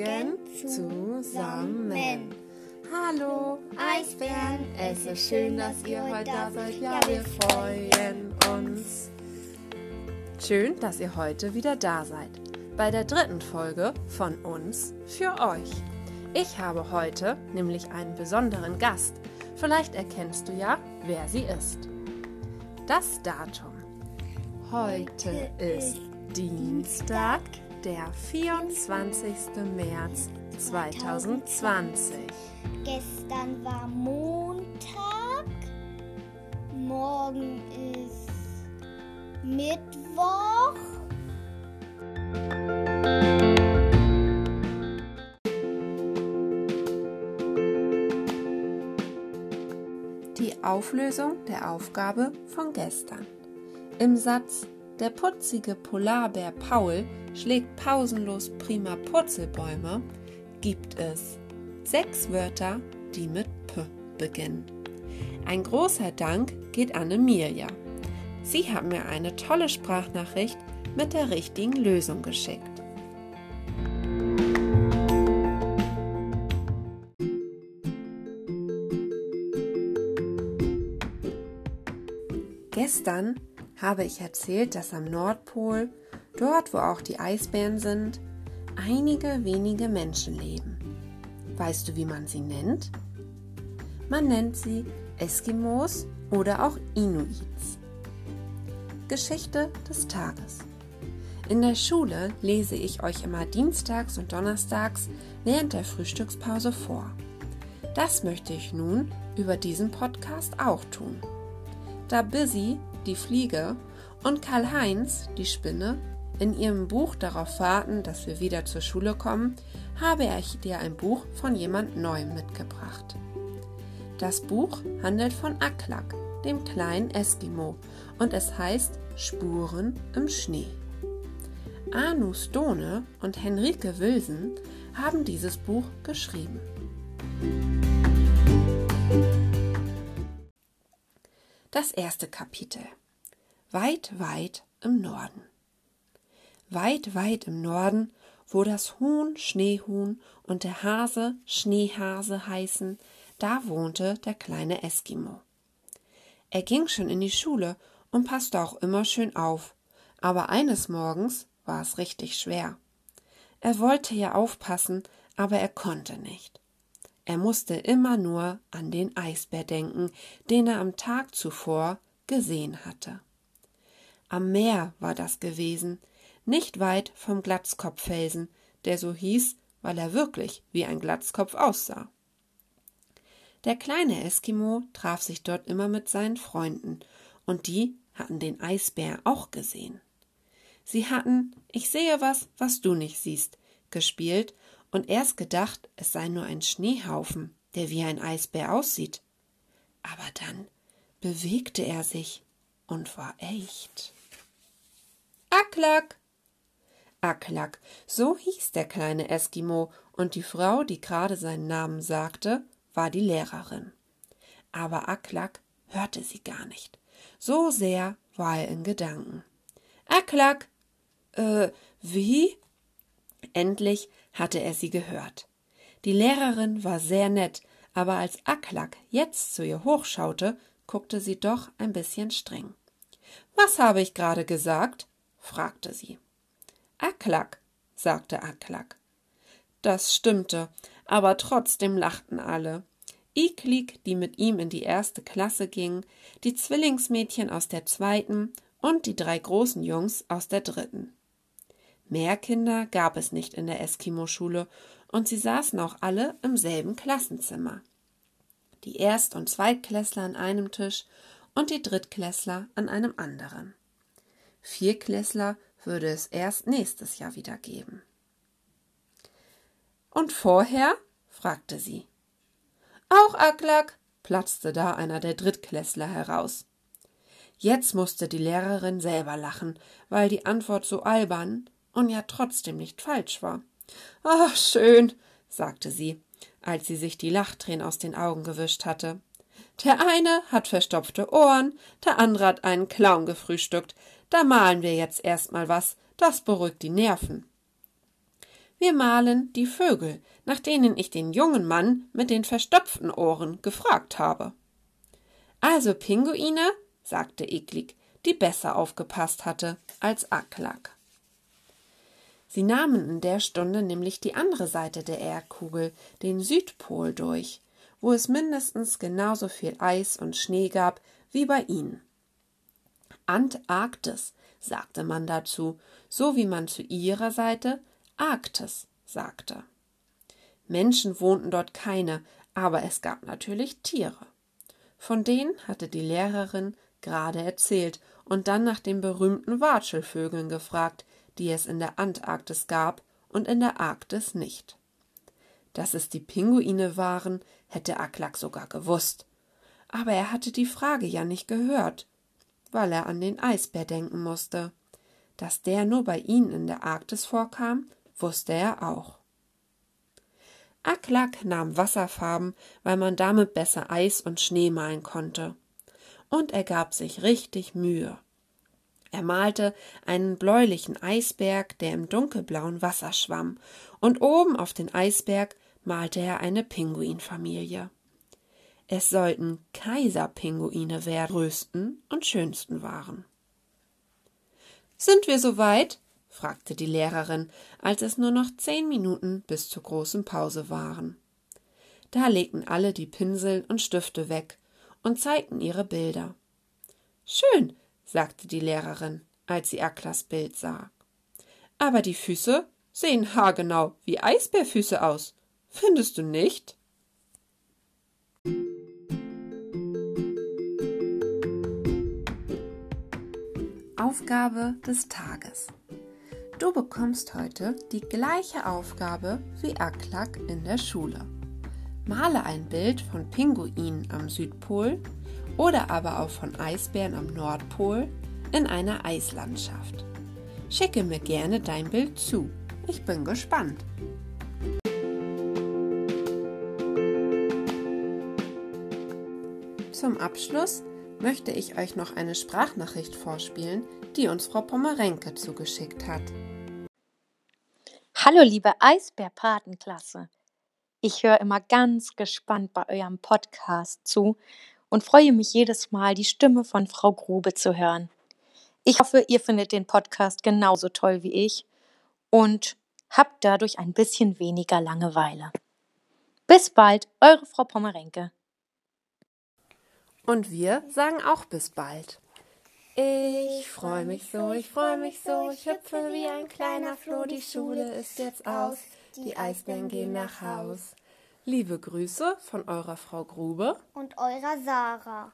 Morgen zusammen. Hallo Eisbären, es ist schön, dass ihr heute da seid. Ja, wir freuen uns. Schön, dass ihr heute wieder da seid. Bei der dritten Folge von uns für euch. Ich habe heute nämlich einen besonderen Gast. Vielleicht erkennst du ja, wer sie ist. Das Datum. Heute ist Dienstag, der 24. März 2020. Gestern war Montag, morgen ist Mittwoch. Die Auflösung der Aufgabe von gestern. Im Satz der putzige Polarbär Paul schlägt pausenlos prima Purzelbäume, gibt es sechs Wörter, die mit P beginnen. Ein großer Dank geht an Emilia. Sie hat mir eine tolle Sprachnachricht mit der richtigen Lösung geschickt. Gestern habe ich erzählt, dass am Nordpol, dort wo auch die Eisbären sind, einige wenige Menschen leben. Weißt du, wie man sie nennt? Man nennt sie Eskimos oder auch Inuits. Geschichte des Tages. In der Schule lese ich euch immer dienstags und donnerstags während der Frühstückspause vor. Das möchte ich nun über diesen Podcast auch tun. Da Busy die Fliege, und Karl-Heinz, die Spinne, in ihrem Buch darauf warten, dass wir wieder zur Schule kommen, habe ich dir ein Buch von jemand Neuem mitgebracht. Das Buch handelt von Aklak, dem kleinen Eskimo, und es heißt Spuren im Schnee. Anu Stone und Henrike Wilson haben dieses Buch geschrieben. Das erste Kapitel. Weit, weit im Norden. Weit, weit im Norden, wo das Huhn Schneehuhn und der Hase Schneehase heißen, da wohnte der kleine Eskimo. Er ging schon in die Schule und passte auch immer schön auf, aber eines Morgens war es richtig schwer. Er wollte ja aufpassen, aber er konnte nicht. Er musste immer nur an den Eisbär denken, den er am Tag zuvor gesehen hatte. Am Meer war das gewesen, nicht weit vom Glatzkopffelsen, der so hieß, weil er wirklich wie ein Glatzkopf aussah. Der kleine Eskimo traf sich dort immer mit seinen Freunden, und die hatten den Eisbär auch gesehen. Sie hatten Ich sehe was, was du nicht siehst, gespielt und erst gedacht, es sei nur ein Schneehaufen, der wie ein Eisbär aussieht. Aber dann bewegte er sich und war echt. Aklak! Aklak, so hieß der kleine Eskimo, und die Frau, die gerade seinen Namen sagte, war die Lehrerin. Aber Aklak hörte sie gar nicht. So sehr war er in Gedanken. Aklak! Äh, wie? Endlich hatte er sie gehört. Die Lehrerin war sehr nett, aber als Aklak jetzt zu ihr hochschaute, guckte sie doch ein bisschen streng. Was habe ich gerade gesagt? fragte sie. Aklak, sagte Aklak. Das stimmte, aber trotzdem lachten alle. Iklik, die mit ihm in die erste Klasse ging, die Zwillingsmädchen aus der zweiten und die drei großen Jungs aus der dritten. Mehr Kinder gab es nicht in der Eskimo-Schule und sie saßen auch alle im selben Klassenzimmer. Die Erst- und Zweitklässler an einem Tisch und die Drittklässler an einem anderen. Vierklässler würde es erst nächstes Jahr wieder geben. Und vorher? fragte sie. Auch Aklak, platzte da einer der Drittklässler heraus. Jetzt musste die Lehrerin selber lachen, weil die Antwort so albern und ja trotzdem nicht falsch war. Ach, schön, sagte sie, als sie sich die Lachtränen aus den Augen gewischt hatte. Der eine hat verstopfte Ohren, der andere hat einen Clown gefrühstückt. Da malen wir jetzt erst mal was, das beruhigt die Nerven. Wir malen die Vögel, nach denen ich den jungen Mann mit den verstopften Ohren gefragt habe. Also Pinguine, sagte Eklig, die besser aufgepasst hatte als Aklak. Sie nahmen in der Stunde nämlich die andere Seite der Erdkugel, den Südpol, durch, wo es mindestens genauso viel Eis und Schnee gab wie bei ihnen. Antarktis, sagte man dazu, so wie man zu ihrer Seite Arktis sagte. Menschen wohnten dort keine, aber es gab natürlich Tiere. Von denen hatte die Lehrerin gerade erzählt und dann nach den berühmten Watschelvögeln gefragt, die es in der Antarktis gab und in der Arktis nicht. Dass es die Pinguine waren, hätte Aklak sogar gewusst. Aber er hatte die Frage ja nicht gehört, weil er an den Eisbär denken musste. Dass der nur bei ihnen in der Arktis vorkam, wusste er auch. Aklak nahm Wasserfarben, weil man damit besser Eis und Schnee malen konnte. Und er gab sich richtig Mühe. Er malte einen bläulichen Eisberg, der im dunkelblauen Wasser schwamm, und oben auf den Eisberg malte er eine Pinguinfamilie. Es sollten Kaiserpinguine werden, größten und schönsten waren. Sind wir soweit? fragte die Lehrerin, als es nur noch zehn Minuten bis zur großen Pause waren. Da legten alle die Pinsel und Stifte weg und zeigten ihre Bilder. Schön, sagte die Lehrerin, als sie Aklas Bild sah. Aber die Füße sehen haargenau wie Eisbärfüße aus. Findest du nicht? Aufgabe des Tages. Du bekommst heute die gleiche Aufgabe wie Aklak in der Schule. Male ein Bild von Pinguinen am Südpol oder aber auch von Eisbären am Nordpol in einer Eislandschaft. Schicke mir gerne dein Bild zu. Ich bin gespannt. Zum Abschluss möchte ich euch noch eine Sprachnachricht vorspielen, die uns Frau Pommerenke zugeschickt hat. Hallo liebe Eisbär-Patenklasse. Ich höre immer ganz gespannt bei eurem Podcast zu und freue mich jedes Mal, die Stimme von Frau Grube zu hören. Ich hoffe, ihr findet den Podcast genauso toll wie ich und habt dadurch ein bisschen weniger Langeweile. Bis bald, eure Frau Pommerenke. Und wir sagen auch bis bald. Ich freue mich so, ich freue mich so, ich hüpfe wie ein kleiner Floh, die Schule ist jetzt aus, die Eisbären gehen nach Haus. Liebe Grüße von eurer Frau Grube und eurer Sarah.